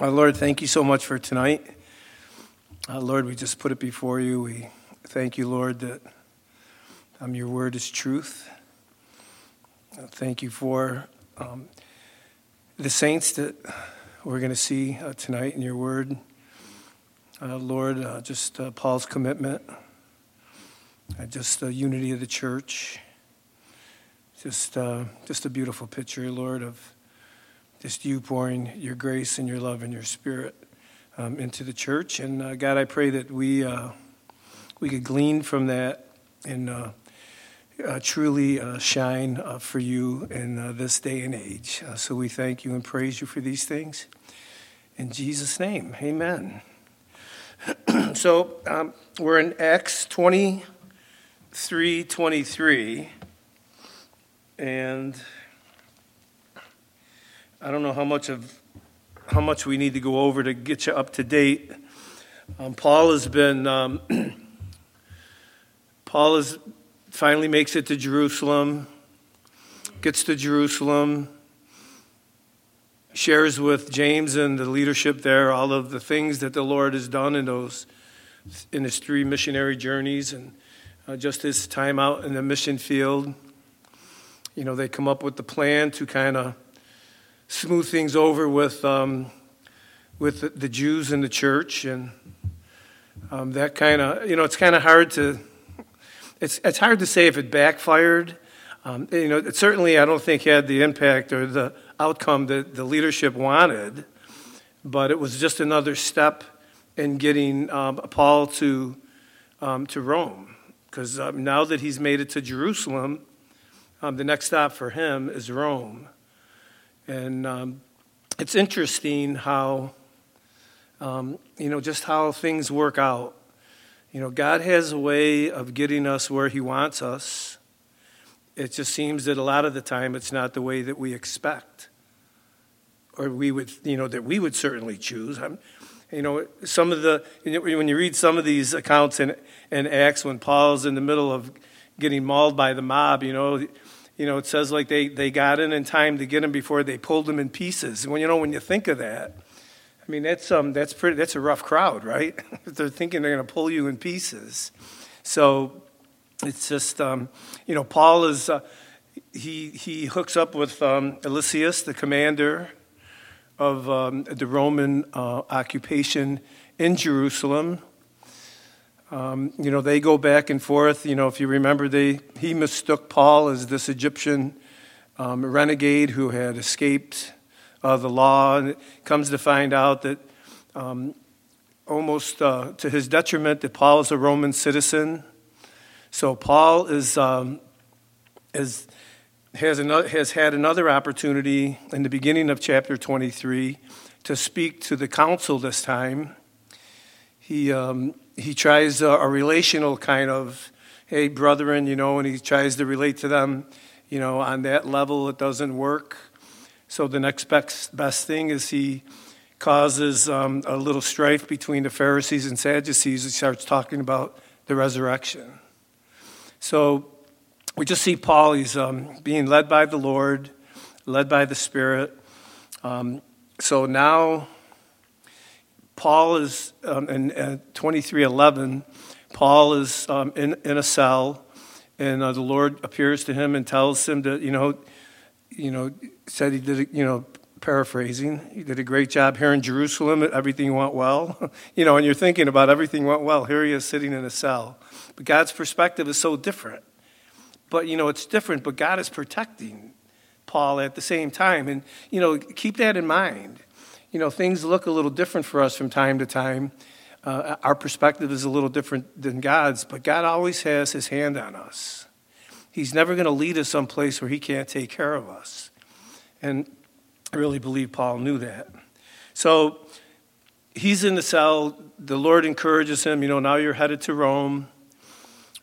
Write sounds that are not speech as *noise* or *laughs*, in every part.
Uh, Lord, thank you so much for tonight. Uh, Lord, we just put it before you. We thank you, Lord, that um, your word is truth. Uh, thank you for um, the saints that we're going to see uh, tonight in your word. Uh, Lord, uh, just Paul's commitment, just the unity of the church, just, just a beautiful picture, Lord, of just you pouring your grace and your love and your spirit um, into the church. And uh, God, I pray that we uh, we could glean from that and uh, uh truly uh, shine uh, for you in this day and age. so we thank you and praise you for these things. In Jesus' name, amen. *clears throat* so um, we're in Acts 23 23. And I don't know how much of how much we need to go over to get you up to date. Um, Paul has been um, *clears throat* Paul is finally makes it to Jerusalem, gets to Jerusalem, shares with James and the leadership there all of the things that the Lord has done in those in his three missionary journeys and uh, just his time out in the mission field. You know, they come up with the plan to kind of smooth things over with, um, with the Jews in the church. And um, that kind of, you know, it's kind of hard to, it's, it's hard to say if it backfired. Um, you know, it certainly I don't think had the impact or the outcome that the leadership wanted, but it was just another step in getting um, Paul to, um, to Rome. Because um, now that he's made it to Jerusalem, um, the next stop for him is Rome. And um, it's interesting how, um, you know, just how things work out. You know, God has a way of getting us where He wants us. It just seems that a lot of the time it's not the way that we expect, or we would, you know, that we would certainly choose. I'm, you know, some of the when you read some of these accounts in, in Acts, when Paul's in the middle of getting mauled by the mob, you know, you know, it says like they, they got in in time to get him before they pulled him in pieces. When you know, when you think of that, I mean, that's um, that's pretty. That's a rough crowd, right? *laughs* they're thinking they're going to pull you in pieces. So it's just, um, you know, Paul is uh, he he hooks up with um, Lysias, the commander of um, the Roman uh, occupation in Jerusalem. Um, you know, they go back and forth. You know, if you remember, they, he mistook Paul as this Egyptian um, renegade who had escaped uh, the law. And it comes to find out that um, almost uh, to his detriment that Paul is a Roman citizen. So Paul is, um, is, has, another, has had another opportunity in the beginning of chapter 23 to speak to the council this time. He um, he tries a, a relational kind of, hey, brethren, you know, and he tries to relate to them, you know, on that level. It doesn't work. So the next best, best thing is he causes um, a little strife between the Pharisees and Sadducees. He starts talking about the resurrection. So we just see Paul, he's um, being led by the Lord, led by the Spirit. Um, so now Paul is um, in uh, 2311. Paul is um, in, in a cell, and uh, the Lord appears to him and tells him to, you know, you know, said he did, you know, paraphrasing, he did a great job here in Jerusalem. Everything went well. *laughs* you know, and you're thinking about everything went well. Here he is sitting in a cell. But God's perspective is so different. But, you know, it's different, but God is protecting Paul at the same time. And, you know, keep that in mind you know, things look a little different for us from time to time. Uh, our perspective is a little different than God's, but God always has his hand on us. He's never going to lead us someplace where he can't take care of us. And I really believe Paul knew that. So he's in the cell. The Lord encourages him, you know, now you're headed to Rome.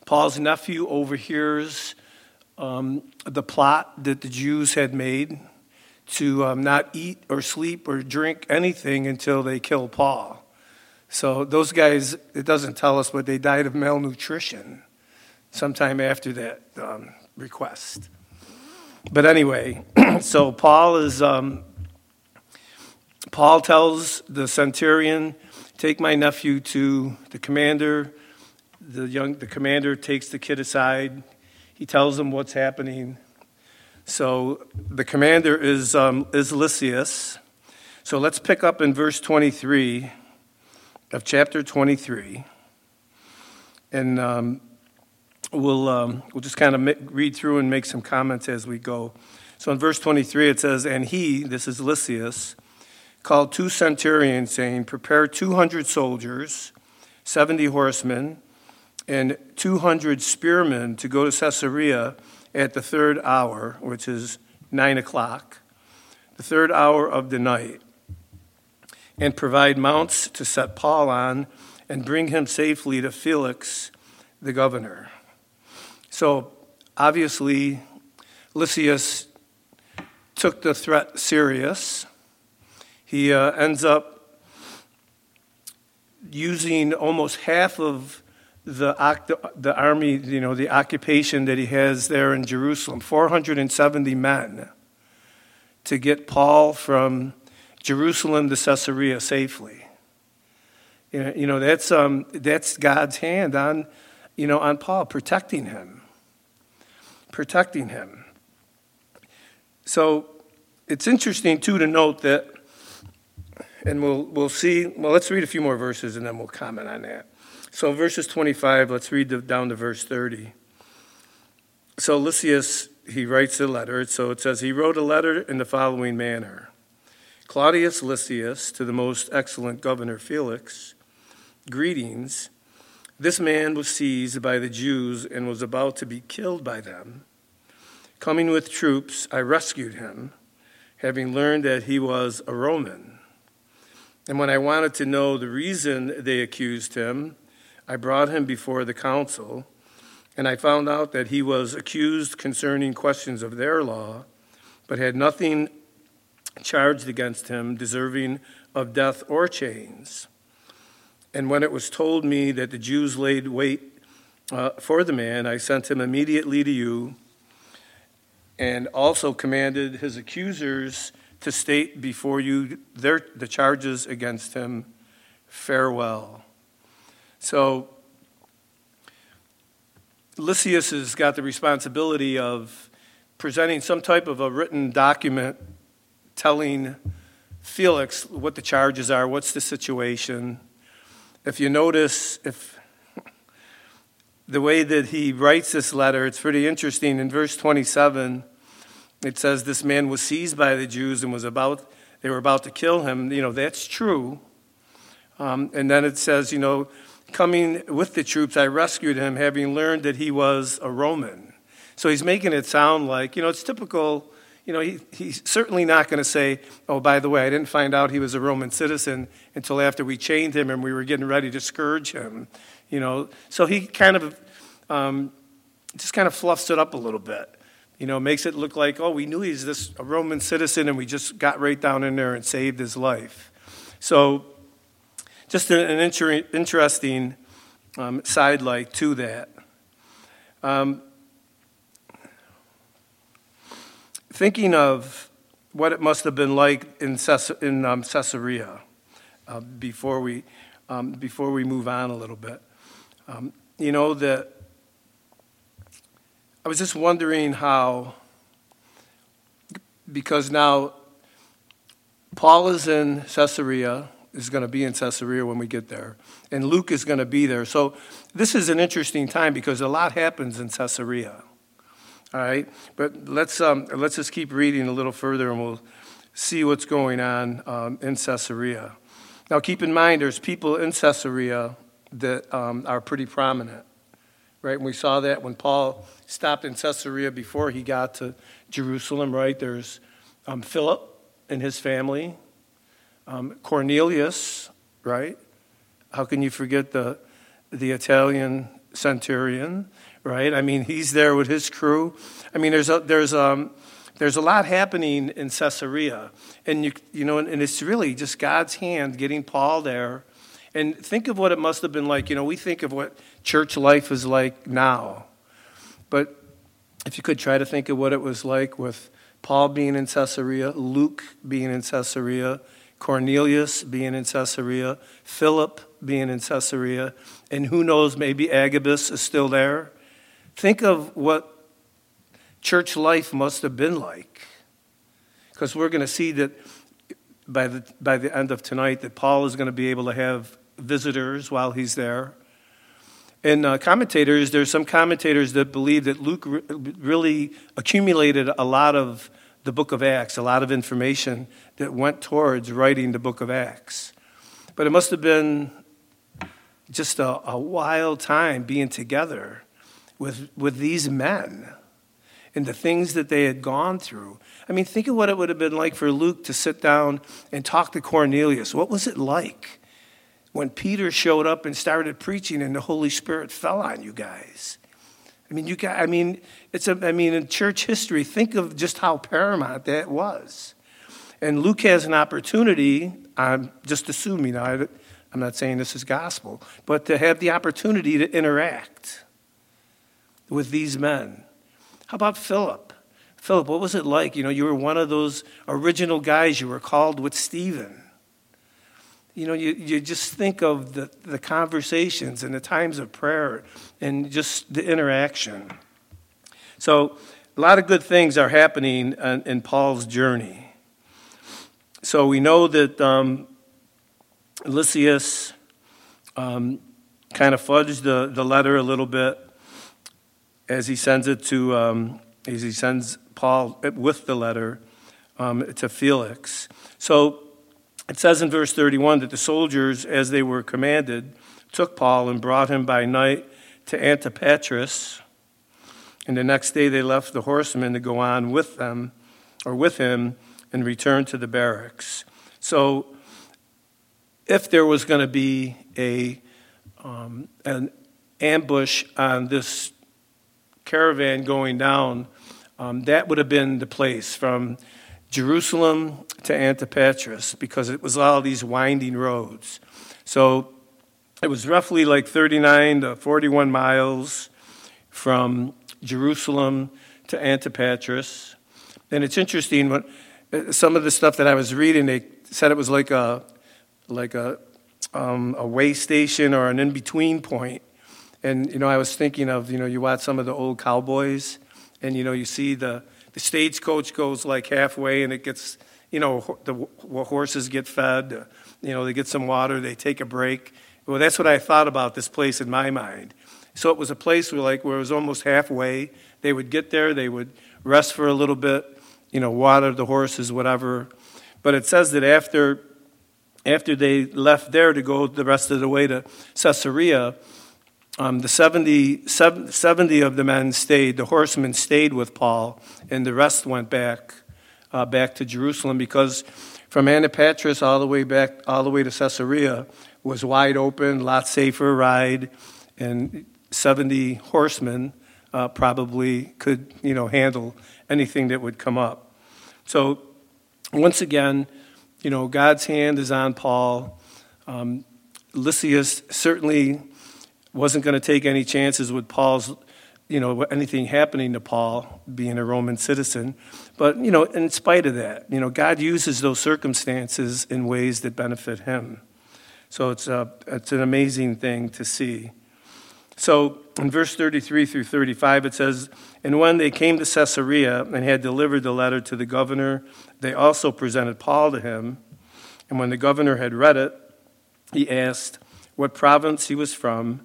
Paul's nephew overhears um, the plot that the Jews had made to um, not eat or sleep or drink anything until they kill Paul. So those guys, it doesn't tell us, but they died of malnutrition sometime after that um, request. But anyway, *clears throat* so Paul is um, Paul tells the centurion, Take my nephew to the commander. The, young, the commander takes the kid aside. He tells him what's happening. So the commander is, um, is Lysias. So let's pick up in verse 23 of chapter 23. And um, we'll, um, we'll just kind of read through and make some comments as we go. So in verse 23, it says, And he, this is Lysias, called two centurions, saying, Prepare 200 soldiers, 70 horsemen, and 200 spearmen to go to Caesarea at the third hour, which is 9 o'clock, the third hour of the night, and provide mounts to set Paul on and bring him safely to Felix, the governor. So obviously, Lysias took the threat serious. He uh, ends up using almost half of the, the army, you know, the occupation that he has there in Jerusalem 470 men to get Paul from Jerusalem to Caesarea safely. You know, that's, um, that's God's hand on, you know, on Paul, protecting him. Protecting him. So it's interesting, too, to note that, and we'll, we'll see, well, let's read a few more verses and then we'll comment on that. So, verses 25, let's read down to verse 30. So, Lysias, he writes a letter. So it says, He wrote a letter in the following manner Claudius Lysias to the most excellent governor Felix, greetings. This man was seized by the Jews and was about to be killed by them. Coming with troops, I rescued him, having learned that he was a Roman. And when I wanted to know the reason they accused him, I brought him before the council, and I found out that he was accused concerning questions of their law, but had nothing charged against him deserving of death or chains. And when it was told me that the Jews laid wait uh, for the man, I sent him immediately to you and also commanded his accusers to state before you their, the charges against him. Farewell. So, Lysias has got the responsibility of presenting some type of a written document telling Felix what the charges are, what's the situation. If you notice, if the way that he writes this letter, it's pretty interesting. In verse 27, it says this man was seized by the Jews and was about they were about to kill him. You know, that's true. Um, and then it says, you know, coming with the troops, I rescued him, having learned that he was a Roman. So he's making it sound like, you know, it's typical. You know, he, he's certainly not going to say, oh, by the way, I didn't find out he was a Roman citizen until after we chained him and we were getting ready to scourge him. You know, so he kind of um, just kind of fluffs it up a little bit. You know, makes it look like, oh, we knew he's this a Roman citizen and we just got right down in there and saved his life. So just an, inter- interesting um, sidelight to that. Um, thinking of what it must have been like in, Ces- in um, Caesarea uh, before, we, um, before we move on a little bit. Um, you know, that I was just wondering how, because now Paul is in Caesarea, is going to be in Caesarea when we get there, and Luke is going to be there. So this is an interesting time because a lot happens in Caesarea. All right, but let's um, let's just keep reading a little further, and we'll see what's going on um, in Caesarea. Now, keep in mind, there's people in Caesarea that um, are pretty prominent, right? And we saw that when Paul stopped in Caesarea before he got to Jerusalem, right? There's um, Philip and his family. Um, Cornelius, right? How can you forget the, the Italian centurion, right? I mean, he's there with his crew. I mean, there's a, there's, um, there's a lot happening in Caesarea. And, you, you know, and it's really just God's hand getting Paul there. And think of what it must have been like. You know, we think of what church life is like now. But if you could try to think of what it was like with Paul being in Caesarea, Luke being in Caesarea, Cornelius being in Caesarea, Philip being in Caesarea, and who knows, maybe Agabus is still there. Think of what church life must have been like. Because we're going to see that by the, by the end of tonight that Paul is going to be able to have visitors while he's there. And uh, commentators, there's some commentators that believe that Luke re- really accumulated a lot of the book of Acts, a lot of information that went towards writing the book of Acts. But it must have been just a, a wild time being together with, with these men and the things that they had gone through. I mean, think of what it would have been like for Luke to sit down and talk to Cornelius. What was it like when Peter showed up and started preaching and the Holy Spirit fell on you guys? I mean, you got, I mean, it's a, I mean, in church history, think of just how paramount that was. And Luke has an opportunity, I'm just assuming, I, I'm not saying this is gospel, but to have the opportunity to interact with these men. How about Philip? Philip, what was it like? You know, you were one of those original guys. You were called with Stephen. You know, you, you just think of the, the conversations and the times of prayer and just the interaction. So, a lot of good things are happening in, in Paul's journey. So, we know that um, Lysias um, kind of fudged the, the letter a little bit as he sends it to, um, as he sends Paul with the letter um, to Felix. So it says in verse 31 that the soldiers, as they were commanded, took Paul and brought him by night to Antipatris. And the next day they left the horsemen to go on with them, or with him, and return to the barracks. So if there was going to be a, um, an ambush on this caravan going down, um, that would have been the place from Jerusalem to Antipatris because it was all these winding roads. So it was roughly like 39 to 41 miles from Jerusalem to Antipatris. And it's interesting, when, uh, some of the stuff that I was reading, they said it was like a, like a, um, a way station or an in between point. And, you know, I was thinking of, you know, you watch some of the old cowboys, and, you know, you see the, the stagecoach goes like halfway and it gets, you know, the horses get fed, uh, you know, they get some water, they take a break. Well, that's what I thought about this place in my mind. So it was a place where, like, where it was almost halfway. They would get there, they would rest for a little bit, you know, water the horses, whatever. But it says that after, after they left there to go the rest of the way to Caesarea, um, the 70, 70 of the men stayed, the horsemen stayed with Paul, and the rest went back, uh, back to Jerusalem because from Antipatris all the way back, all the way to Caesarea was wide open, a lot safer ride, and 70 horsemen uh, probably could, you know, handle anything that would come up. So once again, you know, God's hand is on Paul. Um, Lysias certainly wasn't going to take any chances with Paul's, you know, anything happening to Paul being a Roman citizen. But, you know, in spite of that, you know, God uses those circumstances in ways that benefit him. So it's, a, it's an amazing thing to see. So in verse 33 through 35, it says, And when they came to Caesarea and had delivered the letter to the governor, they also presented Paul to him. And when the governor had read it, he asked what province he was from.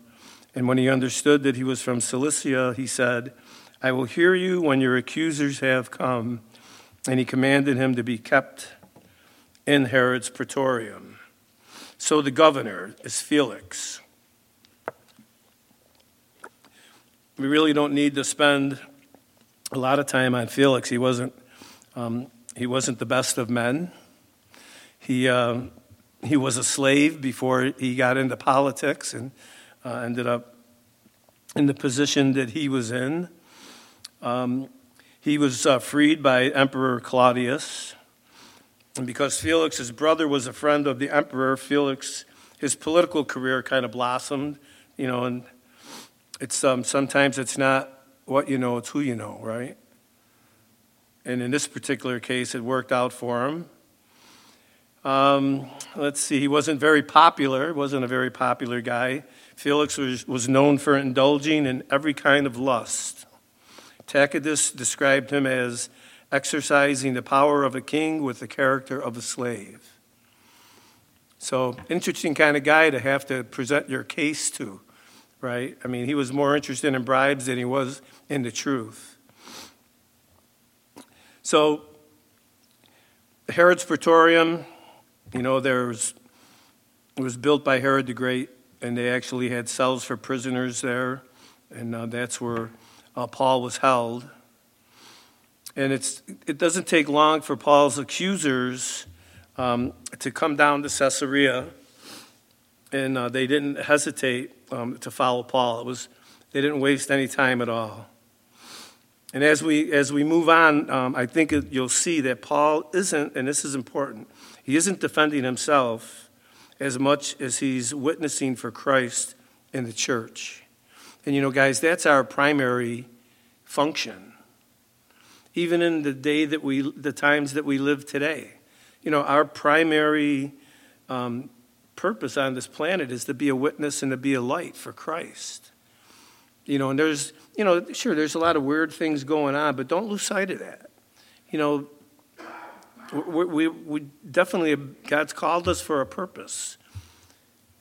And when he understood that he was from Cilicia, he said, I will hear you when your accusers have come. And he commanded him to be kept in Herod's praetorium. So the governor is Felix. We really don't need to spend a lot of time on Felix. He wasn't, um, he wasn't the best of men. He, uh, he was a slave before he got into politics and uh, ended up in the position that he was in. Um, he was uh, freed by Emperor Claudius. And because Felix's brother was a friend of the emperor, Felix, his political career kind of blossomed, you know, and it's um, sometimes it's not what you know, it's who you know, right? And in this particular case, it worked out for him. Um, let's see, he wasn't very popular, wasn't a very popular guy. Felix was, was known for indulging in every kind of lust. Tacitus described him as exercising the power of a king with the character of a slave. So, interesting kind of guy to have to present your case to, right? I mean, he was more interested in bribes than he was in the truth. So, Herod's Praetorium, you know, there was, it was built by Herod the Great, and they actually had cells for prisoners there, and uh, that's where uh, Paul was held. And it's, it doesn't take long for Paul's accusers um, to come down to Caesarea, and uh, they didn't hesitate um, to follow Paul. It was, they didn't waste any time at all. And as we, as we move on, um, I think you'll see that Paul isn't, and this is important, he isn't defending himself as much as he's witnessing for Christ in the church. And you know, guys, that's our primary function. Even in the day that we, the times that we live today. You know, our primary um, purpose on this planet is to be a witness and to be a light for Christ. You know, and there's, you know, sure, there's a lot of weird things going on, but don't lose sight of that. You know, we, we, we definitely, God's called us for a purpose.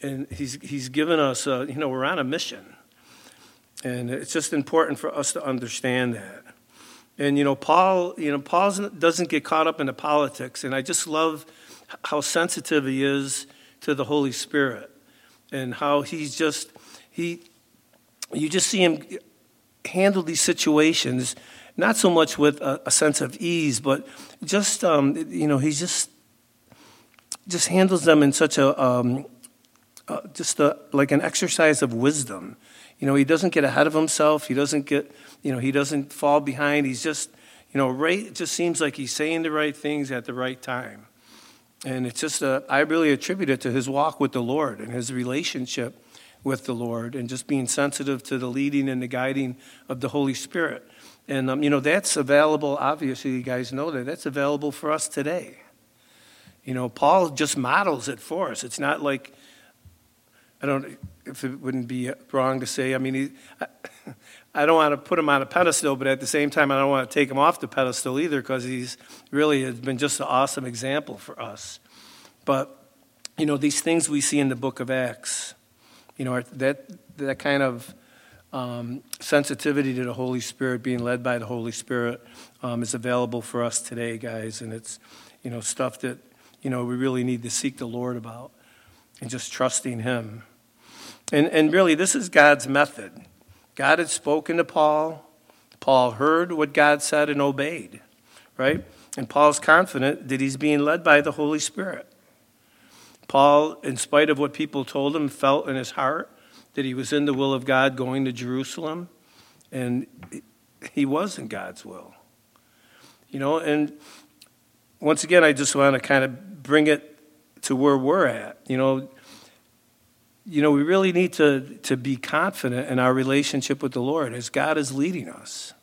And He's, he's given us, a, you know, we're on a mission. And it's just important for us to understand that. And, you know, Paul, you know, Paul doesn't get caught up in the politics. And I just love how sensitive he is to the Holy Spirit and how he's just, he, you just see him handle these situations, not so much with a, a sense of ease, but just, um, you know, he just, just handles them in such a, um, uh, just a, like an exercise of wisdom. You know, he doesn't get ahead of himself. He doesn't get, you know, he doesn't fall behind. He's just, you know, right, it just seems like he's saying the right things at the right time. And it's just, a, I really attribute it to his walk with the Lord and his relationship with the Lord and just being sensitive to the leading and the guiding of the Holy Spirit. And, um, you know, that's available, obviously, you guys know that. That's available for us today. You know, Paul just models it for us. It's not like, I don't, if it wouldn't be wrong to say, I mean, he, I, *laughs* I don't want to put him on a pedestal, but at the same time, I don't want to take him off the pedestal either because he's really has been just an awesome example for us. But, you know, these things we see in the book of Acts, you know, that, that kind of um, sensitivity to the Holy Spirit, being led by the Holy Spirit, um, is available for us today, guys. And it's, you know, stuff that, you know, we really need to seek the Lord about and just trusting Him. And, and really, this is God's method. God had spoken to Paul. Paul heard what God said and obeyed, right? And Paul's confident that he's being led by the Holy Spirit. Paul, in spite of what people told him, felt in his heart that he was in the will of God going to Jerusalem, and he was in God's will. You know, and once again, I just want to kind of bring it to where we're at. You know, you know, we really need to, to be confident in our relationship with the Lord as God is leading us.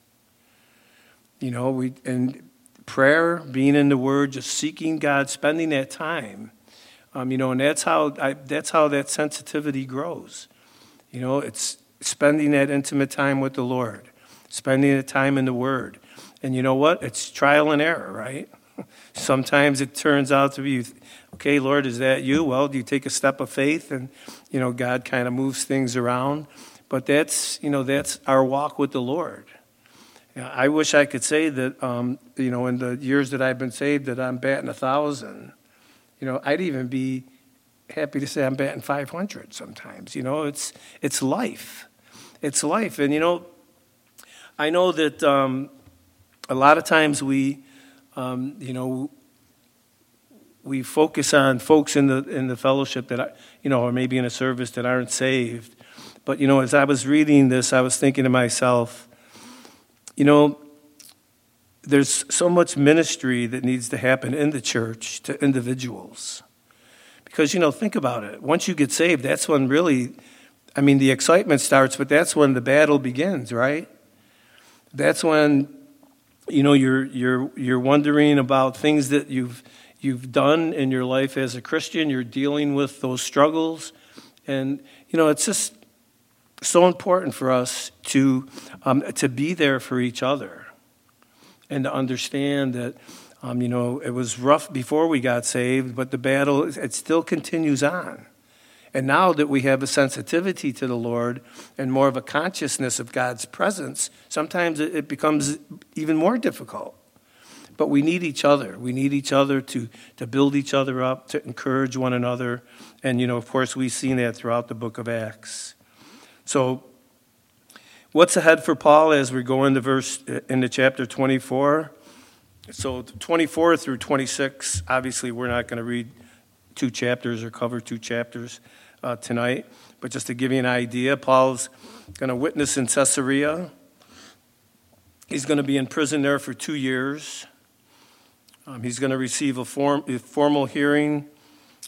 You know, we and prayer, being in the Word, just seeking God, spending that time um, you know, and that's how I, that's how that sensitivity grows. You know, it's spending that intimate time with the Lord, spending the time in the Word, and you know what? It's trial and error, right? *laughs* Sometimes it turns out to be, okay, Lord, is that you? Well, do you take a step of faith, and you know, God kind of moves things around. But that's you know that's our walk with the Lord. I wish I could say that, um, you know, in the years that I've been saved, that I'm batting a thousand. You know, I'd even be happy to say I'm batting 500 sometimes. You know, it's, it's life. It's life. And, you know, I know that um, a lot of times we, um, you know, we focus on folks in the in the fellowship that I, you know, or maybe in a service that aren't saved. But you know, as I was reading this, I was thinking to myself, you know, there's so much ministry that needs to happen in the church to individuals. Because, you know, think about it. Once you get saved, that's when really, I mean, the excitement starts, but that's when the battle begins, right? That's when, you know, you're, you're, you're wondering about things that you've, you've done in your life as a Christian. You're dealing with those struggles. And, you know, it's just so important for us to, um, to be there for each other and to understand that, um, you know, it was rough before we got saved, but the battle, it still continues on. And now that we have a sensitivity to the Lord and more of a consciousness of God's presence, sometimes it becomes even more difficult. But we need each other. We need each other to, to build each other up, to encourage one another. And, you know, of course, we've seen that throughout the book of Acts. So, what's ahead for Paul as we go into verse into chapter 24? So, 24 through 26, obviously, we're not going to read two chapters or cover two chapters uh, tonight. But just to give you an idea, Paul's going to witness in Caesarea. He's going to be in prison there for two years. Um, he's going to receive a, form, a formal hearing,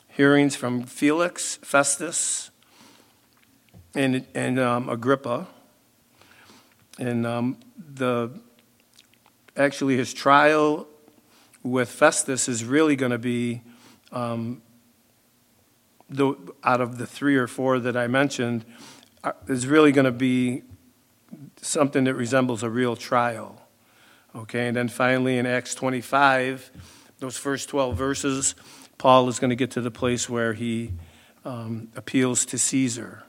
hearings from Felix, Festus, and, and um, Agrippa. And um, the actually his trial with Festus is really going to be um, the, out of the three or four that I mentioned, uh, is really going to be something that resembles a real trial. Okay, and then finally in Acts 25, those first 12 verses, Paul is going to get to the place where he um, appeals to Caesar.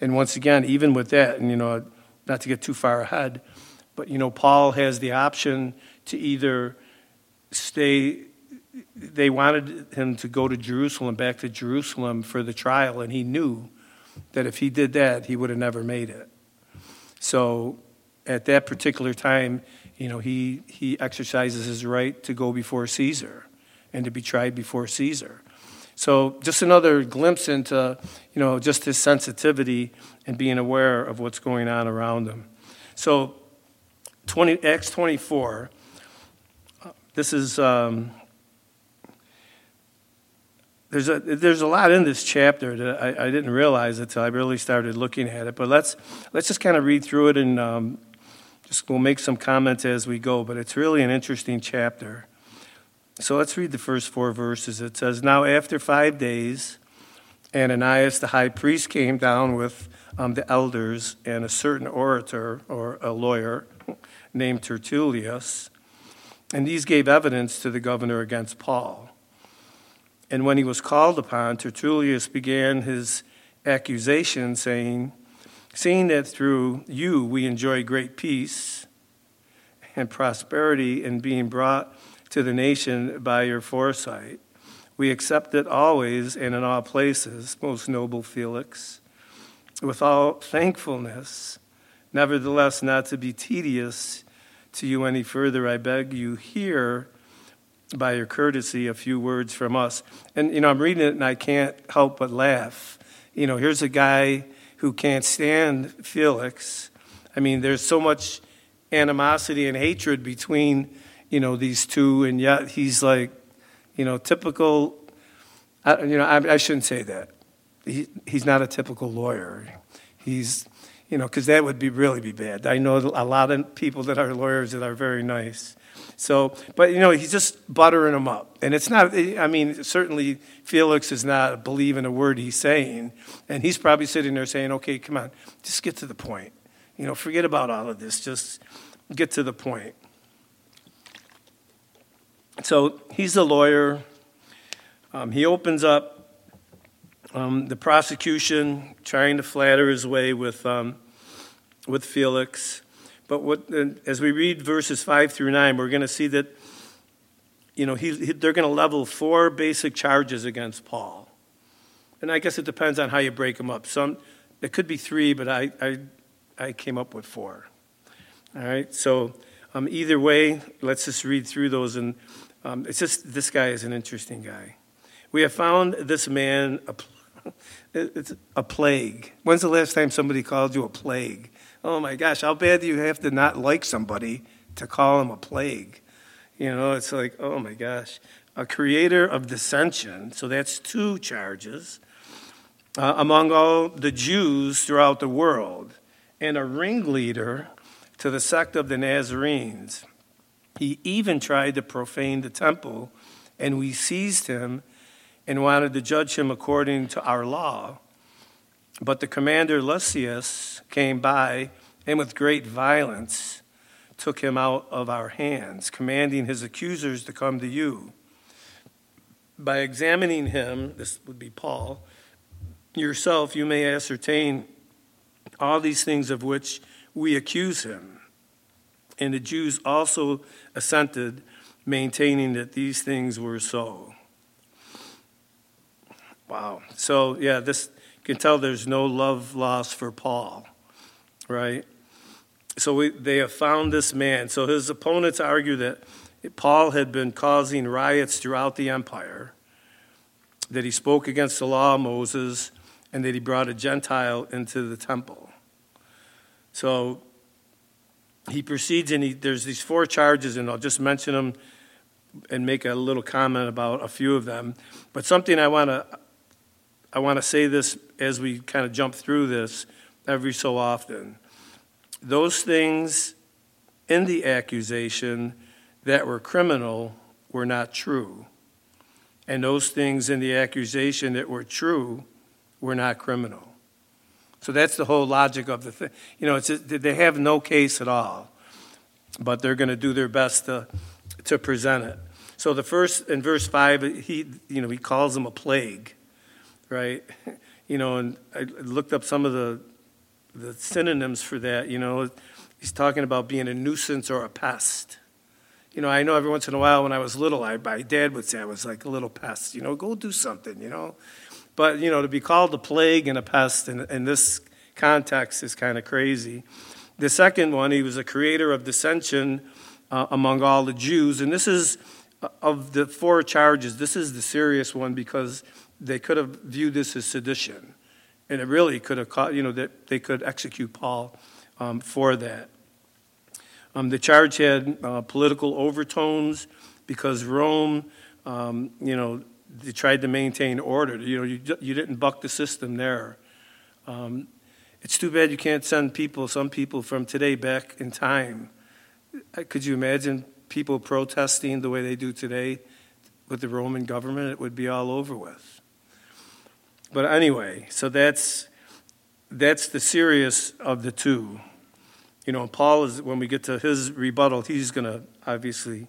And once again, even with that, and you know, not to get too far ahead, but you know, Paul has the option to either stay they wanted him to go to Jerusalem, back to Jerusalem for the trial, and he knew that if he did that, he would have never made it. So at that particular time, you know, he, he exercises his right to go before Caesar and to be tried before Caesar. So just another glimpse into, you know, just his sensitivity and being aware of what's going on around him. So 20, Acts 24, uh, this is um, there's a, there's a lot in this chapter that I, I didn't realize until I really started looking at it. But let's, let's just kind of read through it and um, just we'll make some comments as we go. But it's really an interesting chapter. So let's read the first four verses. It says, Now after five days, Ananias the high priest came down with um, the elders and a certain orator or a lawyer named Tertullius, and these gave evidence to the governor against Paul. And when he was called upon, Tertullius began his accusation, saying, Seeing that through you we enjoy great peace and prosperity in being brought to the nation by your foresight, we accept it always and in all places, most noble Felix, with all thankfulness. Nevertheless, not to be tedious to you any further, I beg you, hear by your courtesy, a few words from us. And, you know, I'm reading it and I can't help but laugh. You know, here's a guy who can't stand Felix. I mean, there's so much animosity and hatred between, you know, these two, and yet he's like, you know, typical. you know, I, I shouldn't say that. He, he's not a typical lawyer. He's, you know, because that would be really be bad. I know a lot of people that are lawyers that are very nice. So, but you know, he's just buttering them up. And it's not, I mean, certainly Felix is not believing a word he's saying. And he's probably sitting there saying, okay, come on, just get to the point. You know, forget about all of this. Just get to the point. So he's a lawyer. Um, he opens up um, the prosecution, trying to flatter his way with, um, with Felix. But what, as we read verses 5 through 9, we're going to see that you know, he, he, they're going to level four basic charges against Paul. And I guess it depends on how you break them up. Some, it could be three, but I, I, I came up with four. All right, so um, either way, let's just read through those. And um, it's just, this guy is an interesting guy. We have found this man a, it's a plague. When's the last time somebody called you a plague? Oh my gosh, how bad do you have to not like somebody to call him a plague? You know, it's like, oh my gosh. A creator of dissension, so that's two charges, uh, among all the Jews throughout the world, and a ringleader to the sect of the Nazarenes. He even tried to profane the temple and we seized him and wanted to judge him according to our law. But the commander Lysias came by and with great violence took him out of our hands, commanding his accusers to come to you. By examining him, this would be Paul, yourself you may ascertain all these things of which we accuse him. And the Jews also assented, maintaining that these things were so. Wow. So, yeah, this you can tell there's no love lost for Paul, right? So we, they have found this man. So his opponents argue that Paul had been causing riots throughout the empire, that he spoke against the law of Moses, and that he brought a Gentile into the temple. So he proceeds and he, there's these four charges, and I'll just mention them and make a little comment about a few of them. But something I want to I want to say this as we kind of jump through this every so often. Those things in the accusation that were criminal were not true. And those things in the accusation that were true were not criminal. So that's the whole logic of the thing. You know, it's, they have no case at all, but they're going to do their best to, to present it. So the first, in verse 5, he, you know, he calls them a plague, right? *laughs* You know, and I looked up some of the, the synonyms for that. You know, he's talking about being a nuisance or a pest. You know, I know every once in a while when I was little, I, my dad would say I was like a little pest. You know, go do something, you know. But, you know, to be called a plague and a pest in, in this context is kind of crazy. The second one, he was a creator of dissension uh, among all the Jews. And this is, uh, of the four charges, this is the serious one because they could have viewed this as sedition. And it really could have, caught, you know, that they could execute Paul um, for that. Um, the charge had uh, political overtones because Rome, um, you know, they tried to maintain order. You know, you, you didn't buck the system there. Um, it's too bad you can't send people, some people from today back in time. Uh, could you imagine people protesting the way they do today with the Roman government? It would be all over with. But anyway, so that's that's the serious of the two. You know, Paul is when we get to his rebuttal, he's going to obviously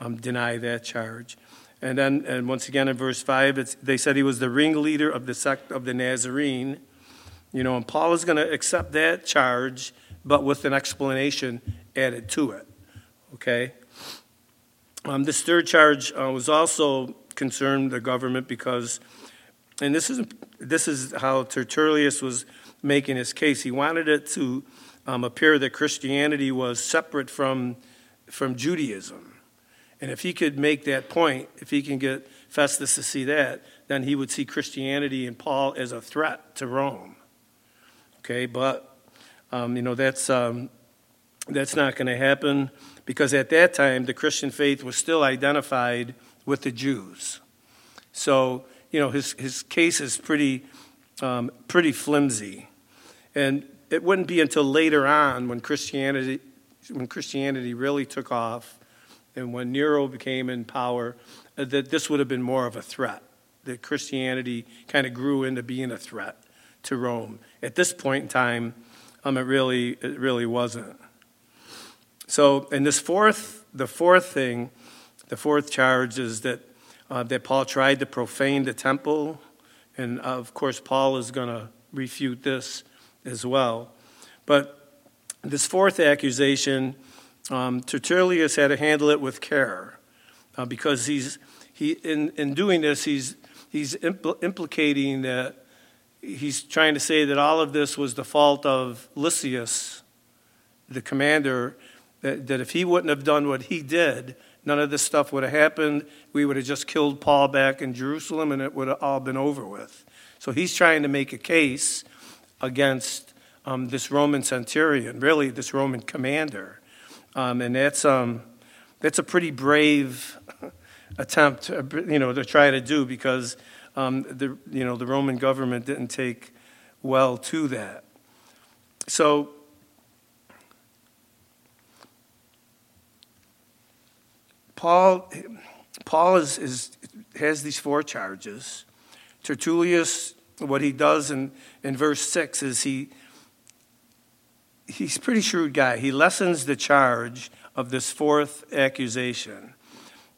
um, deny that charge. And then, and once again in verse 5, they said he was the ringleader of the sect of the Nazarene. You know, and Paul is going to accept that charge, but with an explanation added to it. Okay? Um, this third charge uh, was also concerned the government because, and this is, this is how Tertullius was making his case. He wanted it to um, appear that Christianity was separate from, from Judaism. And if he could make that point, if he can get Festus to see that, then he would see Christianity and Paul as a threat to Rome. Okay, but um, you know that's um, that's not going to happen because at that time the Christian faith was still identified with the Jews. So you know his his case is pretty um, pretty flimsy, and it wouldn't be until later on when Christianity when Christianity really took off and when Nero became in power, uh, that this would have been more of a threat. That Christianity kind of grew into being a threat to Rome. At this point in time, um, it really it really wasn't. So, in this fourth, the fourth thing, the fourth charge is that uh, that Paul tried to profane the temple, and uh, of course Paul is going to refute this as well. But this fourth accusation um, Tertullius had to handle it with care uh, because he's, he, in, in doing this, he's, he's impl- implicating that he's trying to say that all of this was the fault of Lysias, the commander, that, that if he wouldn't have done what he did, none of this stuff would have happened. We would have just killed Paul back in Jerusalem and it would have all been over with. So he's trying to make a case against um, this Roman centurion, really, this Roman commander. Um, and that's, um, that's a pretty brave *laughs* attempt, you know, to try to do because um, the, you know, the Roman government didn't take well to that. So, Paul, Paul is, is, has these four charges. Tertullius, what he does in, in verse 6 is he, he's a pretty shrewd guy. He lessens the charge of this fourth accusation.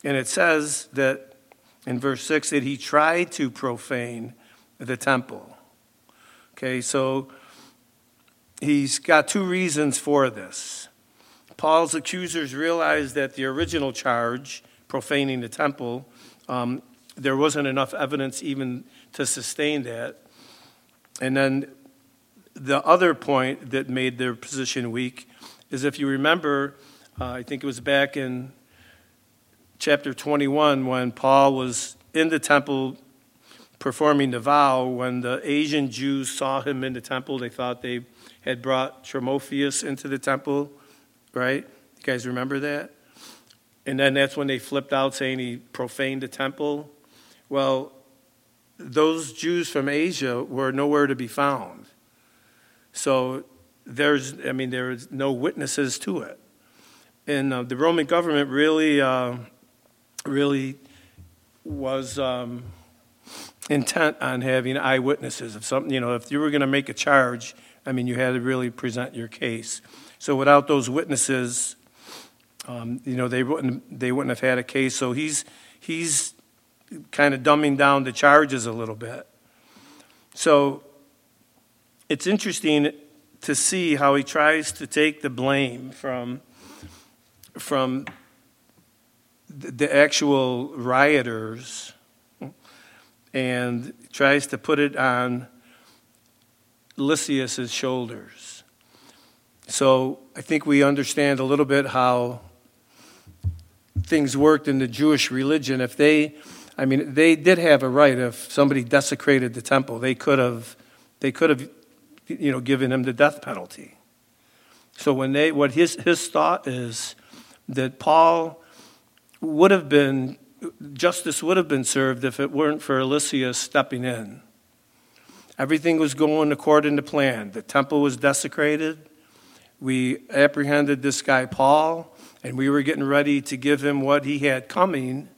And it says that in verse 6 that he tried to profane the temple. Okay, so he's got two reasons for this. Paul's accusers realized that the original charge, profaning the temple, um, there wasn't enough evidence even to sustain that. And then the other point that made their position weak is if you remember, uh, I think it was back in chapter 21 when Paul was in the temple performing the vow. When the Asian Jews saw him in the temple, they thought they had brought Timotheus into the temple, right? You guys remember that? And then that's when they flipped out saying he profaned the temple. Well, those Jews from Asia were nowhere to be found. So there's, I mean, there's no witnesses to it. And uh, the Roman government really, uh, really was um, intent on having eyewitnesses of something. You know, if you were going to make a charge, I mean, you had to really present your case. So without those witnesses, um, you know, they wouldn't they wouldn't have had a case. So he's he's kind of dumbing down the charges a little bit. So it's interesting to see how he tries to take the blame from from the actual rioters and tries to put it on Lysias's shoulders. So I think we understand a little bit how things worked in the Jewish religion. If they, I mean, they did have a right. If somebody desecrated the temple, they could have, they could have, you know, given him the death penalty. So when they, what his his thought is that Paul would have been, justice would have been served if it weren't for Lysias stepping in. Everything was going according to plan. The temple was desecrated. We apprehended this guy, Paul, and we were getting ready to give him what he had coming,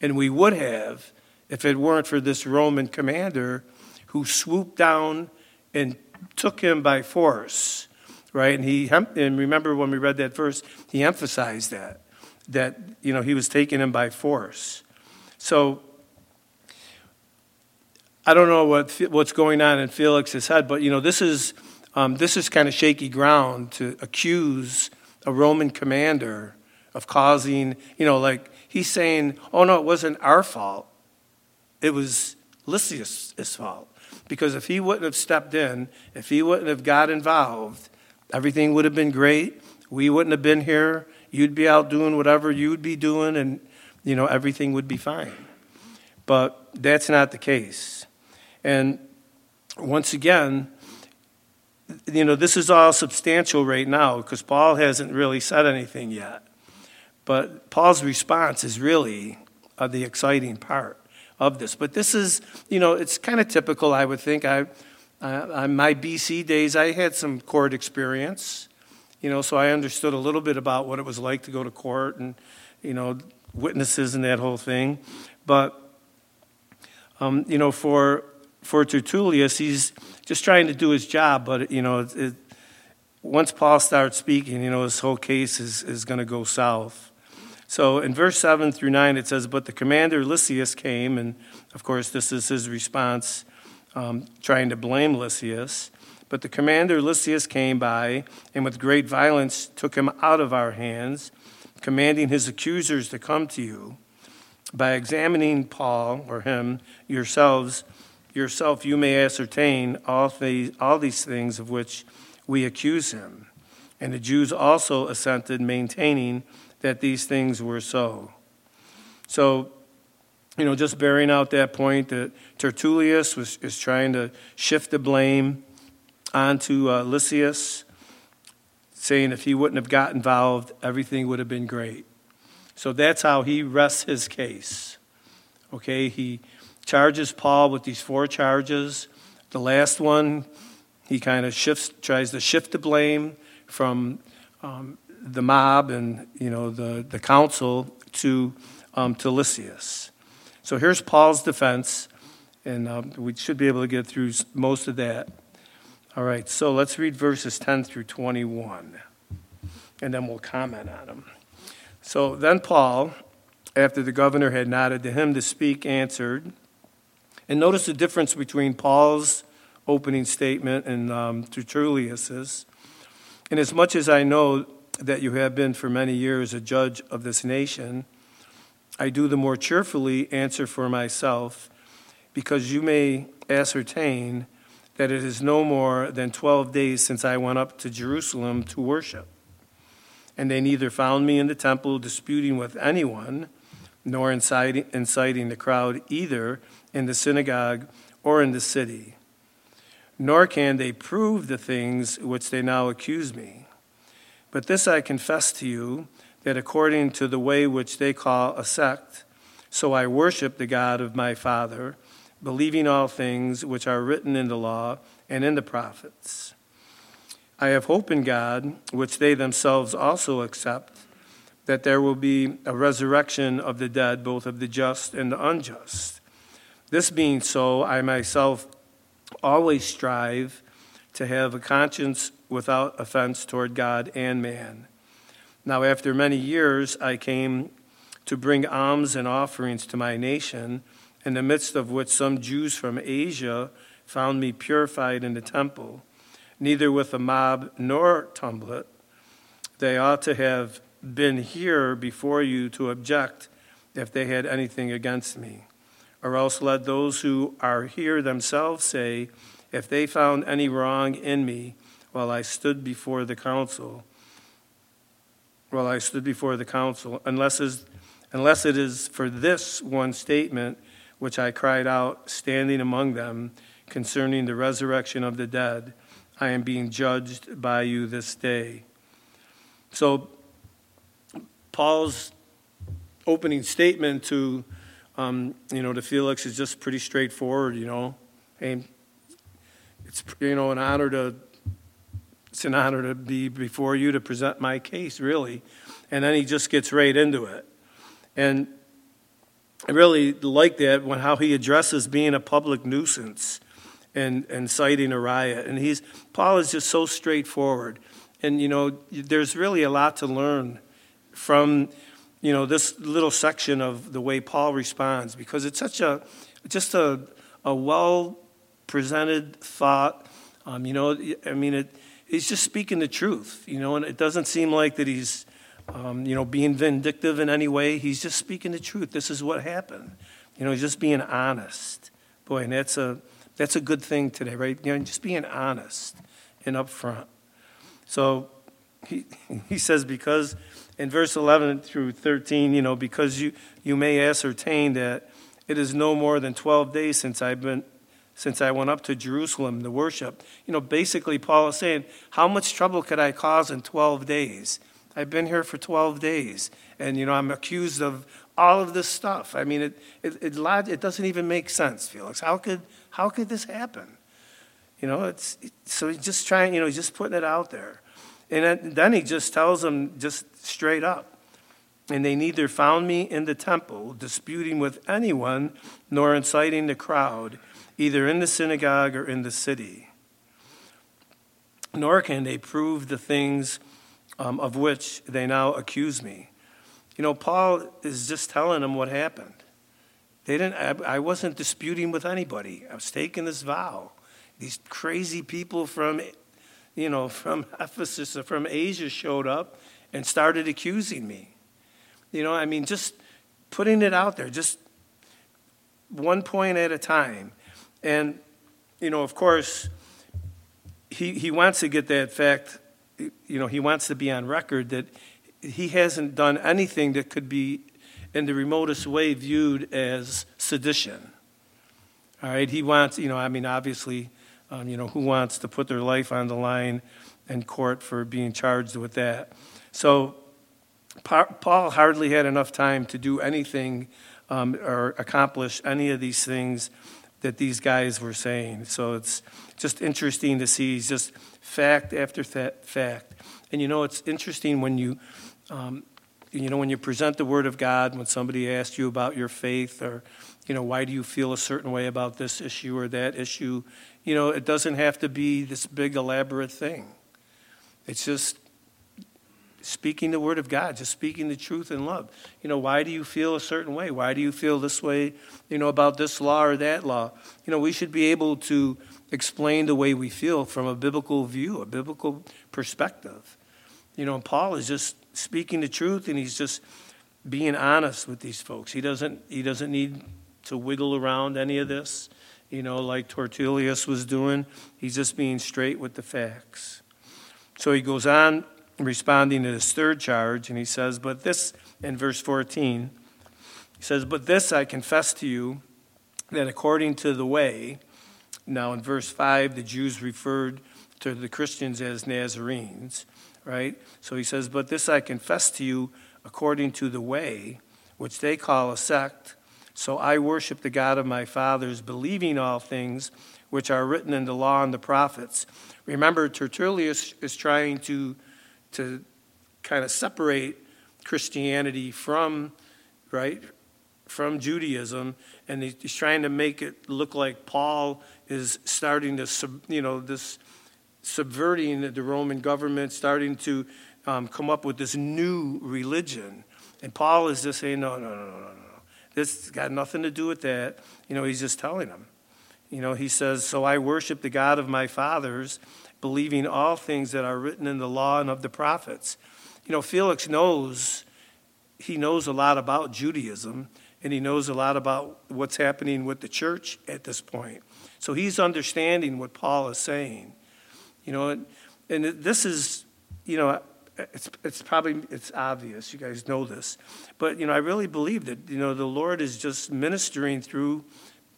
and we would have if it weren't for this Roman commander who swooped down and took him by force, right? And he and remember when we read that verse, he emphasized that that you know he was taking him by force. So I don't know what what's going on in Felix's head, but you know this is um, this is kind of shaky ground to accuse a Roman commander of causing you know like he's saying, oh no, it wasn't our fault, it was Lysias' fault because if he wouldn't have stepped in, if he wouldn't have got involved, everything would have been great. We wouldn't have been here. You'd be out doing whatever you'd be doing, and you know everything would be fine. But that's not the case. And once again, you know, this is all substantial right now because Paul hasn't really said anything yet. But Paul's response is really uh, the exciting part of this. But this is, you know, it's kind of typical, I would think. I, uh, on my BC days, I had some court experience. You know, so I understood a little bit about what it was like to go to court and, you know, witnesses and that whole thing. But, um, you know, for for Tertullius, he's just trying to do his job. But you know, it, it, once Paul starts speaking, you know, his whole case is is going to go south. So in verse seven through nine, it says, "But the commander Lysias came, and of course, this is his response, um, trying to blame Lysias." But the commander Lysias came by and with great violence took him out of our hands, commanding his accusers to come to you. By examining Paul or him yourselves, yourself you may ascertain all these, all these things of which we accuse him. And the Jews also assented, maintaining that these things were so. So, you know, just bearing out that point that Tertullius was, is trying to shift the blame onto uh, Lysias, saying if he wouldn't have got involved, everything would have been great. So that's how he rests his case. Okay, he charges Paul with these four charges. The last one, he kind of shifts, tries to shift the blame from um, the mob and you know the the council to um, to Lysias. So here's Paul's defense, and um, we should be able to get through most of that. All right, so let's read verses 10 through 21, and then we'll comment on them. So then Paul, after the governor had nodded to him to speak, answered. And notice the difference between Paul's opening statement and um, Tertullius's. Inasmuch as I know that you have been for many years a judge of this nation, I do the more cheerfully answer for myself, because you may ascertain that it is no more than 12 days since I went up to Jerusalem to worship. And they neither found me in the temple disputing with anyone, nor inciting, inciting the crowd either in the synagogue or in the city. Nor can they prove the things which they now accuse me. But this I confess to you that according to the way which they call a sect, so I worship the God of my Father, believing all things which are written in the law and in the prophets. I have hope in God, which they themselves also accept, that there will be a resurrection of the dead, both of the just and the unjust. This being so, I myself always strive to have a conscience without offense toward God and man. Now, after many years, I came to bring alms and offerings to my nation, in the midst of which some Jews from Asia found me purified in the temple, neither with a mob nor tumult. They ought to have been here before you to object if they had anything against me. Or else let those who are here themselves say, if they found any wrong in me while I stood before the council, while I stood before the council, unless, is, unless it is for this one statement which I cried out, standing among them, concerning the resurrection of the dead, I am being judged by you this day. So, Paul's opening statement to, um, you know, to Felix is just pretty straightforward. You know, hey, it's you know an honor to it's an honor to be before you to present my case, really. And then he just gets right into it. And I really like that when how he addresses being a public nuisance and, and citing a riot. And he's Paul is just so straightforward. And you know, there's really a lot to learn from you know this little section of the way Paul responds because it's such a just a, a well presented thought. Um, you know, I mean, it, he's just speaking the truth, you know, and it doesn't seem like that he's, um, you know, being vindictive in any way. He's just speaking the truth. This is what happened. You know, he's just being honest. Boy, and that's a, that's a good thing today, right? You know, just being honest and upfront. So he, *laughs* he says, because in verse 11 through 13, you know, because you, you may ascertain that it is no more than 12 days since I've been since I went up to Jerusalem to worship. You know, basically, Paul is saying, How much trouble could I cause in 12 days? I've been here for 12 days, and, you know, I'm accused of all of this stuff. I mean, it, it, it, it doesn't even make sense, Felix. How could, how could this happen? You know, it's, so he's just trying, you know, he's just putting it out there. And then he just tells them just straight up. And they neither found me in the temple disputing with anyone nor inciting the crowd either in the synagogue or in the city. Nor can they prove the things um, of which they now accuse me. You know, Paul is just telling them what happened. They didn't, I, I wasn't disputing with anybody. I was taking this vow. These crazy people from, you know, from *laughs* Ephesus or from Asia showed up and started accusing me. You know, I mean, just putting it out there, just one point at a time. And, you know, of course, he, he wants to get that fact, you know, he wants to be on record that he hasn't done anything that could be in the remotest way viewed as sedition. All right, he wants, you know, I mean, obviously, um, you know, who wants to put their life on the line in court for being charged with that? So, Paul hardly had enough time to do anything um, or accomplish any of these things that these guys were saying. So it's just interesting to see just fact after fact. And you know, it's interesting when you, um, you know, when you present the Word of God, when somebody asks you about your faith or, you know, why do you feel a certain way about this issue or that issue, you know, it doesn't have to be this big elaborate thing. It's just speaking the word of God, just speaking the truth in love. You know, why do you feel a certain way? Why do you feel this way, you know, about this law or that law? You know, we should be able to explain the way we feel from a biblical view, a biblical perspective. You know, Paul is just speaking the truth and he's just being honest with these folks. He doesn't he doesn't need to wiggle around any of this, you know, like Tertullius was doing. He's just being straight with the facts. So he goes on responding to his third charge, and he says, But this, in verse 14, he says, But this I confess to you, that according to the way, now in verse 5, the Jews referred to the Christians as Nazarenes, right? So he says, But this I confess to you according to the way, which they call a sect. So I worship the God of my fathers, believing all things which are written in the law and the prophets. Remember, Tertullius is trying to, to kind of separate Christianity from, right, from Judaism, and he's trying to make it look like Paul is starting to, sub, you know, this subverting the Roman government, starting to um, come up with this new religion. And Paul is just saying, no, no, no, no, no, no. This got nothing to do with that. You know, he's just telling them. You know, he says, So I worship the God of my fathers, believing all things that are written in the law and of the prophets. You know, Felix knows, he knows a lot about Judaism, and he knows a lot about what's happening with the church at this point. So he's understanding what Paul is saying. You know, and, and this is, you know, it's, it's probably it's obvious. You guys know this. But you know i really believe that you know the lord is just ministering through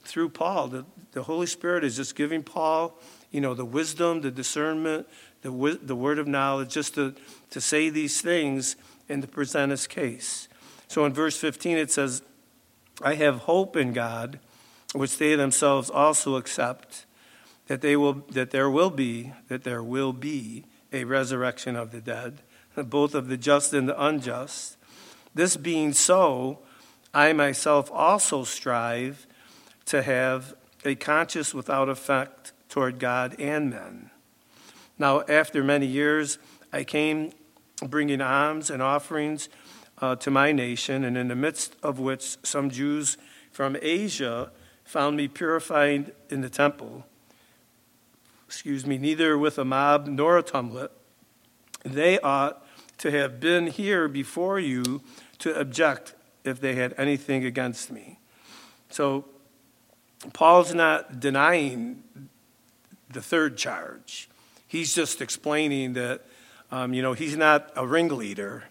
through paul. The, the holy spirit is just giving paul you know the wisdom the discernment the, the word of knowledge just to, to say these things and to present his case. So in verse 15 it says i have hope in god which they themselves also accept that they will that there will be that there will be a resurrection of the dead both of the just and the unjust. This being so, I myself also strive to have a conscience without effect toward God and men. Now, after many years, I came bringing alms and offerings uh, to my nation, and in the midst of which some Jews from Asia found me purified in the temple. Excuse me, neither with a mob nor a tumult. They ought to have been here before you to object if they had anything against me. So, Paul's not denying the third charge. He's just explaining that, um, you know, he's not a ringleader.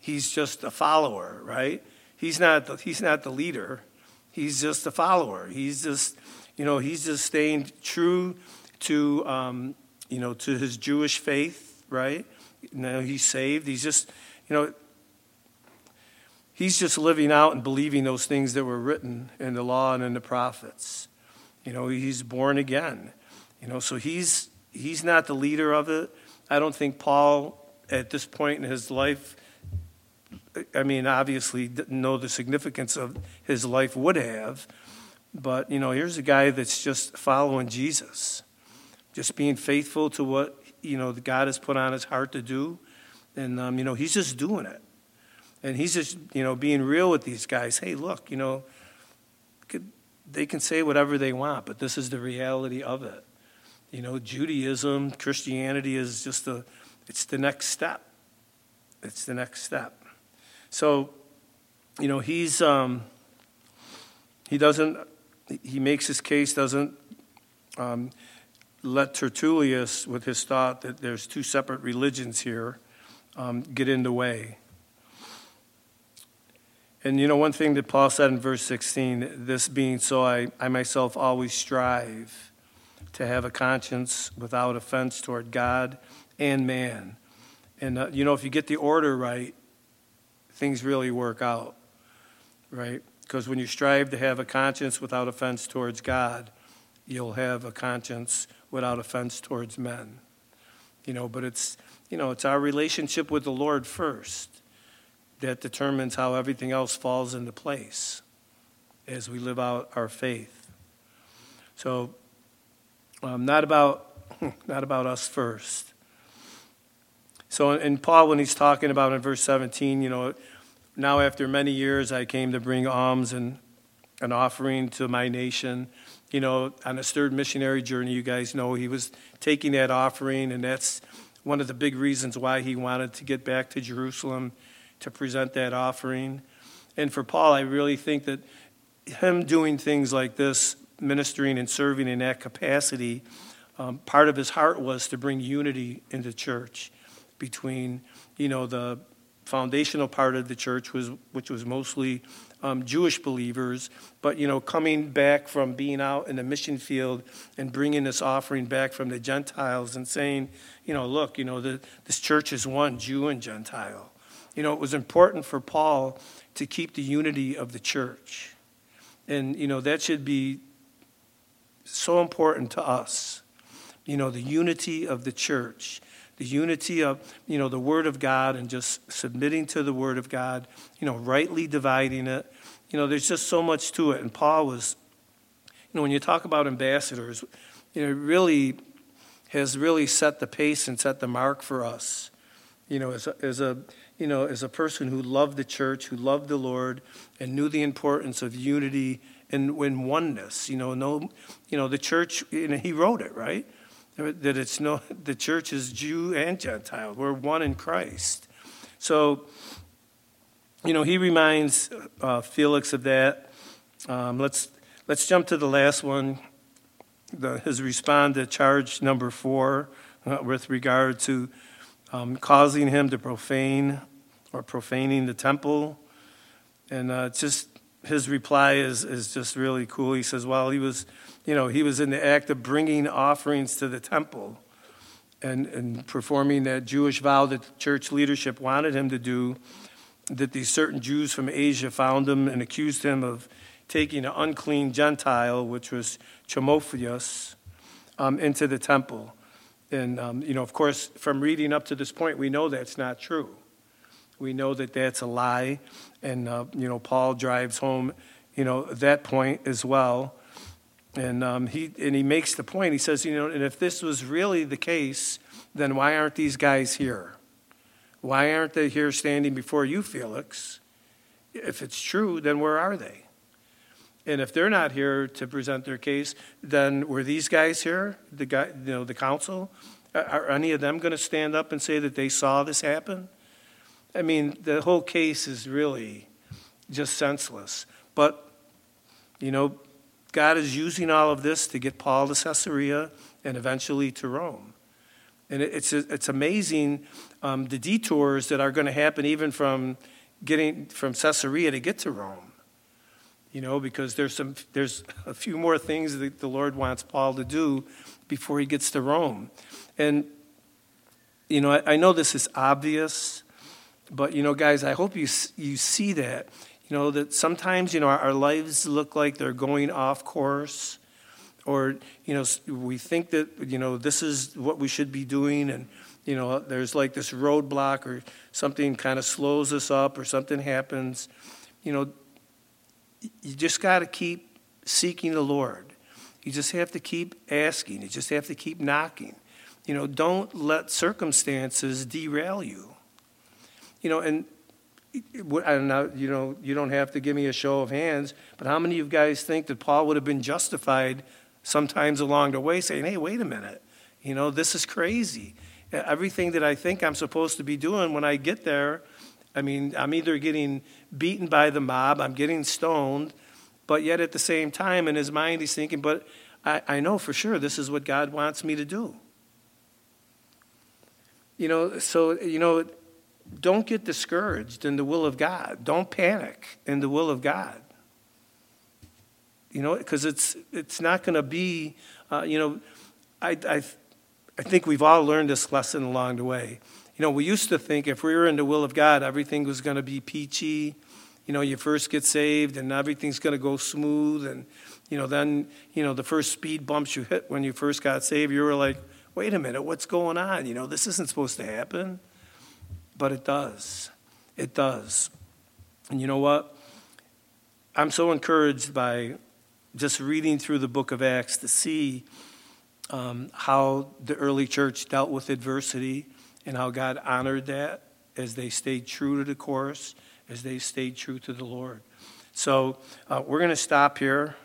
He's just a follower, right? He's not the, he's not the leader. He's just a follower. He's just, you know, he's just staying true to, um, you know, to his Jewish faith, right? You he's saved. He's just, you know, he's just living out and believing those things that were written in the law and in the prophets. You know, he's born again. You know, so he's he's not the leader of it. I don't think Paul at this point in his life I mean, obviously didn't know the significance of his life would have. But, you know, here's a guy that's just following Jesus, just being faithful to what you know, God has put on his heart to do. And, um, you know, he's just doing it. And he's just, you know, being real with these guys. Hey, look, you know, they can say whatever they want, but this is the reality of it. You know, Judaism, Christianity is just a, it's the next step. It's the next step. So, you know, he's, um, he doesn't, he makes his case, doesn't, um, let Tertullius, with his thought that there's two separate religions here, um, get in the way. And you know, one thing that Paul said in verse 16 this being so, I, I myself always strive to have a conscience without offense toward God and man. And uh, you know, if you get the order right, things really work out, right? Because when you strive to have a conscience without offense towards God, you'll have a conscience without offense towards men. You know, but it's, you know, it's our relationship with the Lord first. that determines how everything else falls into place as we live out our faith. So, um, not about *laughs* not about us first. So, in Paul, when he's talking about in verse 17, you know, now after many years, I came to bring alms and an offering to my nation. You know, on his third missionary journey, you guys know he was taking that offering, and that's one of the big reasons why he wanted to get back to Jerusalem to present that offering. And for Paul, I really think that him doing things like this, ministering and serving in that capacity, um, part of his heart was to bring unity into church between, you know, the foundational part of the church was which was mostly um, Jewish believers, but you know, coming back from being out in the mission field and bringing this offering back from the Gentiles and saying, you know, look, you know, the, this church is one, Jew and Gentile. You know, it was important for Paul to keep the unity of the church. And, you know, that should be so important to us. You know, the unity of the church, the unity of, you know, the Word of God and just submitting to the Word of God, you know, rightly dividing it. You know, there's just so much to it. And Paul was, you know, when you talk about ambassadors, you know, really has really set the pace and set the mark for us. You know, as a, as a you know, as a person who loved the church, who loved the Lord, and knew the importance of unity and, oneness. You know, no, you know, the church. He wrote it right that it's no the church is Jew and Gentile. We're one in Christ. So, you know, he reminds uh, Felix of that. Um, let's let's jump to the last one. The, his respond to charge number four uh, with regard to um, causing him to profane or profaning the temple. And uh, just his reply is, is just really cool. He says, well, he was, you know, he was in the act of bringing offerings to the temple and, and performing that Jewish vow that church leadership wanted him to do, that these certain Jews from Asia found him and accused him of taking an unclean Gentile, which was Timotheus, um, into the temple. And, um, you know, of course, from reading up to this point, we know that's not true. We know that that's a lie. And, uh, you know, Paul drives home, you know, that point as well. And, um, he, and he makes the point. He says, you know, and if this was really the case, then why aren't these guys here? Why aren't they here standing before you, Felix? If it's true, then where are they? And if they're not here to present their case, then were these guys here, the guy, you know, the council? Are any of them going to stand up and say that they saw this happen? I mean, the whole case is really just senseless. But, you know, God is using all of this to get Paul to Caesarea and eventually to Rome. And it's, it's amazing um, the detours that are going to happen even from getting from Caesarea to get to Rome you know, because there's some there's a few more things that the Lord wants Paul to do before he gets to Rome. And you know, I, I know this is obvious, but you know, guys, I hope you you see that. You know that sometimes you know our, our lives look like they're going off course, or you know we think that you know this is what we should be doing, and you know there's like this roadblock or something kind of slows us up or something happens. You know, you just got to keep seeking the Lord. You just have to keep asking. You just have to keep knocking. You know, don't let circumstances derail you. You know, and know, you know, you don't have to give me a show of hands, but how many of you guys think that Paul would have been justified sometimes along the way saying, hey, wait a minute, you know, this is crazy. Everything that I think I'm supposed to be doing when I get there, I mean, I'm either getting beaten by the mob, I'm getting stoned, but yet at the same time, in his mind, he's thinking, but I, I know for sure this is what God wants me to do. You know, so, you know, don't get discouraged in the will of God. Don't panic in the will of God. You know, because it's, it's not going to be, uh, you know, I, I, I think we've all learned this lesson along the way. You know, we used to think if we were in the will of God, everything was going to be peachy. You know, you first get saved and everything's going to go smooth. And, you know, then, you know, the first speed bumps you hit when you first got saved, you were like, wait a minute, what's going on? You know, this isn't supposed to happen. But it does. It does. And you know what? I'm so encouraged by just reading through the book of Acts to see um, how the early church dealt with adversity and how God honored that as they stayed true to the course, as they stayed true to the Lord. So uh, we're going to stop here.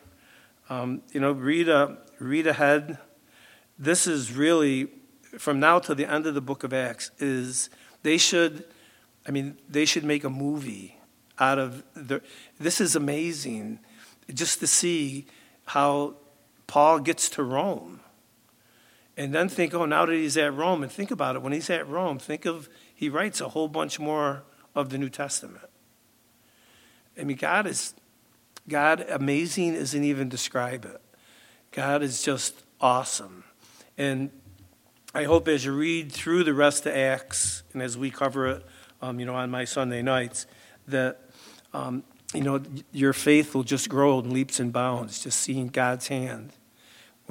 Um, you know, read, uh, read ahead. This is really, from now to the end of the book of Acts, is they should, I mean, they should make a movie out of the, this is amazing just to see how Paul gets to Rome and then think, oh, now that he's at Rome, and think about it. When he's at Rome, think of, he writes a whole bunch more of the New Testament. I mean, God is, God, amazing isn't even describe it. God is just awesome. And I hope as you read through the rest of Acts, and as we cover it, um, you know, on my Sunday nights, that, um, you know, your faith will just grow in leaps and bounds, just seeing God's hand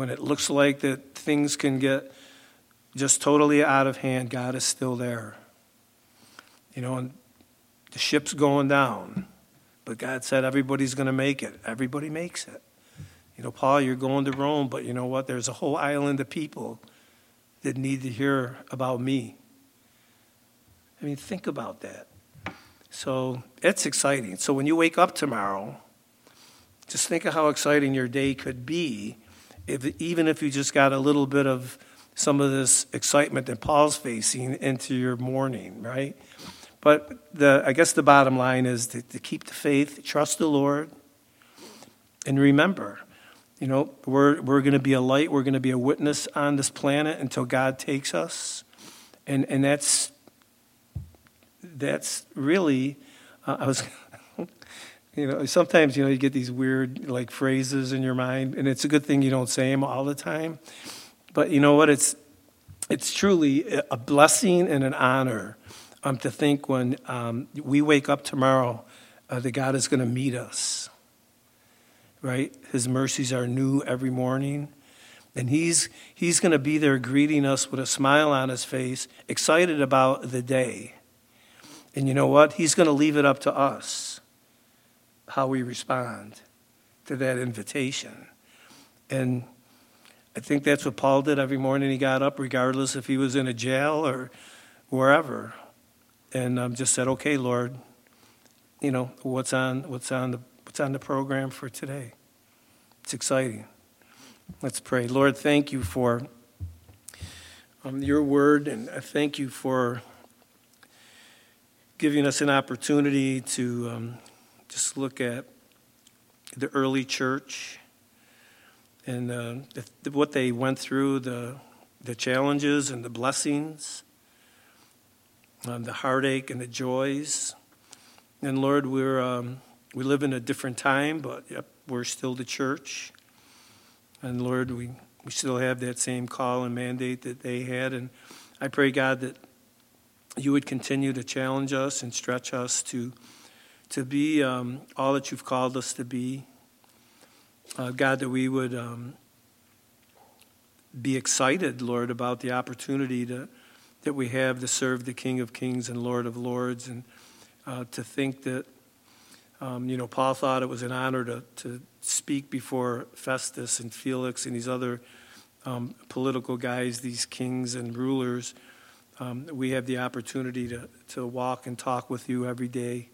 when it looks like that things can get just totally out of hand, God is still there. You know, and the ship's going down, but God said everybody's going to make it. Everybody makes it. You know, Paul, you're going to Rome, but you know what? There's a whole island of people that need to hear about me. I mean, think about that. So it's exciting. So when you wake up tomorrow, just think of how exciting your day could be if, even if you just got a little bit of some of this excitement that Paul's facing into your morning, right? But the, I guess the bottom line is to, to keep the faith, trust the Lord, and remember, you know, we're, we're going to be a light, we're going to be a witness on this planet until God takes us. And, and that's, that's really, uh, I was *laughs* you know, sometimes, you know, you get these weird, like, phrases in your mind, and it's a good thing you don't say them all the time. But you know what? It's, it's truly a blessing and an honor um, to think when um, we wake up tomorrow uh, that God is going to meet us, right? His mercies are new every morning. And he's, he's going to be there greeting us with a smile on his face, excited about the day. And you know what? He's going to leave it up to us how we respond to that invitation. And I think that's what Paul did every morning he got up, regardless if he was in a jail or wherever, and um, just said, "Okay, Lord, you know what's on what's on the what's on the program for today." It's exciting. Let's pray, Lord. Thank you for um, your word, and I thank you for giving us an opportunity to um, just look at the early church and uh, the, what they went through, the, the challenges and the blessings, um, the heartache and the joys. And Lord, we're, um, we live in a different time, but yep, we're still the church. And Lord, we, we still have that same call and mandate that they had. And I pray, God, that you would continue to challenge us and stretch us to to be um, all that you've called us to be. Uh, God, that we would um, be excited, Lord, about the opportunity to, that we have to serve the King of Kings and Lord of Lords, and uh, to think that, um, you know, Paul thought it was an honor to, to speak before Festus and Felix and these other um, political guys, these kings and rulers. Um, we have the opportunity to, to walk and talk with you every day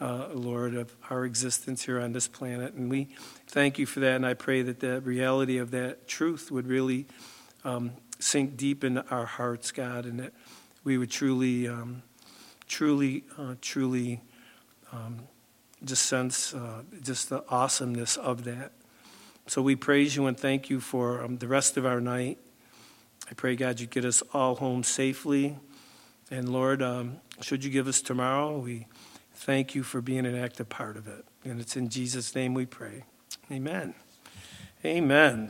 uh, Lord, of our existence here on this planet. And we thank you for that. And I pray that the reality of that truth would really um, sink deep into our hearts, God, and that we would truly, um, truly, uh, truly um, just sense uh, just the awesomeness of that. So we praise you and thank you for um, the rest of our night. I pray, God, you get us all home safely. And Lord, um, should you give us tomorrow, we Thank you for being an active part of it. And it's in Jesus' name we pray. Amen. Amen.